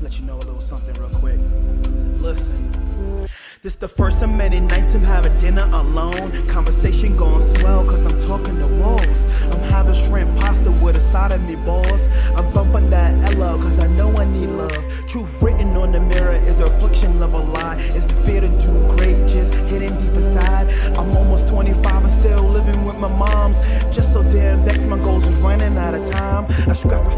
let you know a little something real quick. Listen. This the first of many nights I'm having dinner alone. Conversation going swell, cause I'm talking to walls. I'm having shrimp pasta with a side of me balls. I'm bumping that Ella, cause I know I need love. Truth written on the mirror is a reflection of a lie. Is the fear to do great just hidden deep inside? I'm almost 25 and still living with my moms. Just so damn vexed, my goals is running out of time. I scrapping for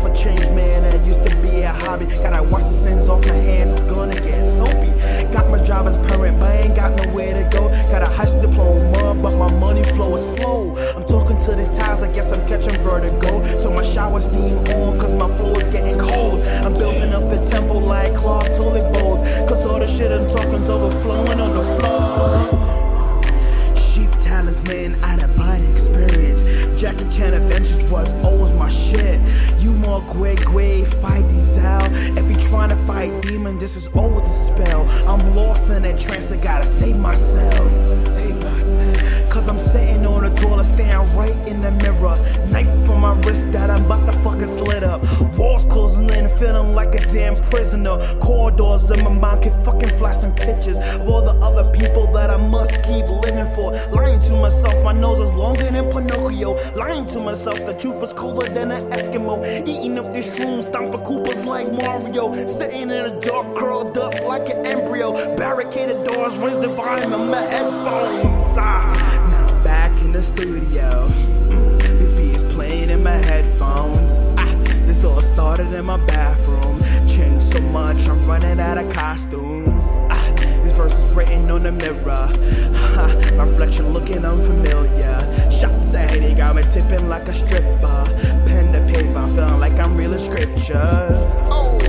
shower steam on, cause my floor is getting cold. I'm building up the temple like cloth toilet bowls. Cause all the shit I'm talking's overflowing on the floor. Sheep talisman, out of body experience. Jackie Chan Adventures was always my shit. You more Gwe Gwe, fight these out. If you trying to fight demon, this is always a spell. I'm lost in that trance, I gotta. Save myself. Prisoner. Corridors in my mind keep fucking flashing pictures of all the other people that I must keep living for. Lying to myself, my nose is longer than Pinocchio. Lying to myself, the truth is cooler than an Eskimo. Eating up this room, stomping Koopas like Mario. Sitting in the dark, curled up like an embryo. Barricaded doors, rings the volume of my headphones. Ah, now back in the studio. Mm, this is playing in my headphones. Ah, this all started in my bathroom. Much, I'm running out of costumes. Ah, this verse is written on the mirror. Ha, my reflection looking unfamiliar. Shots ahead, he got me tipping like a stripper. Pen to paper, I'm feeling like I'm reading scriptures.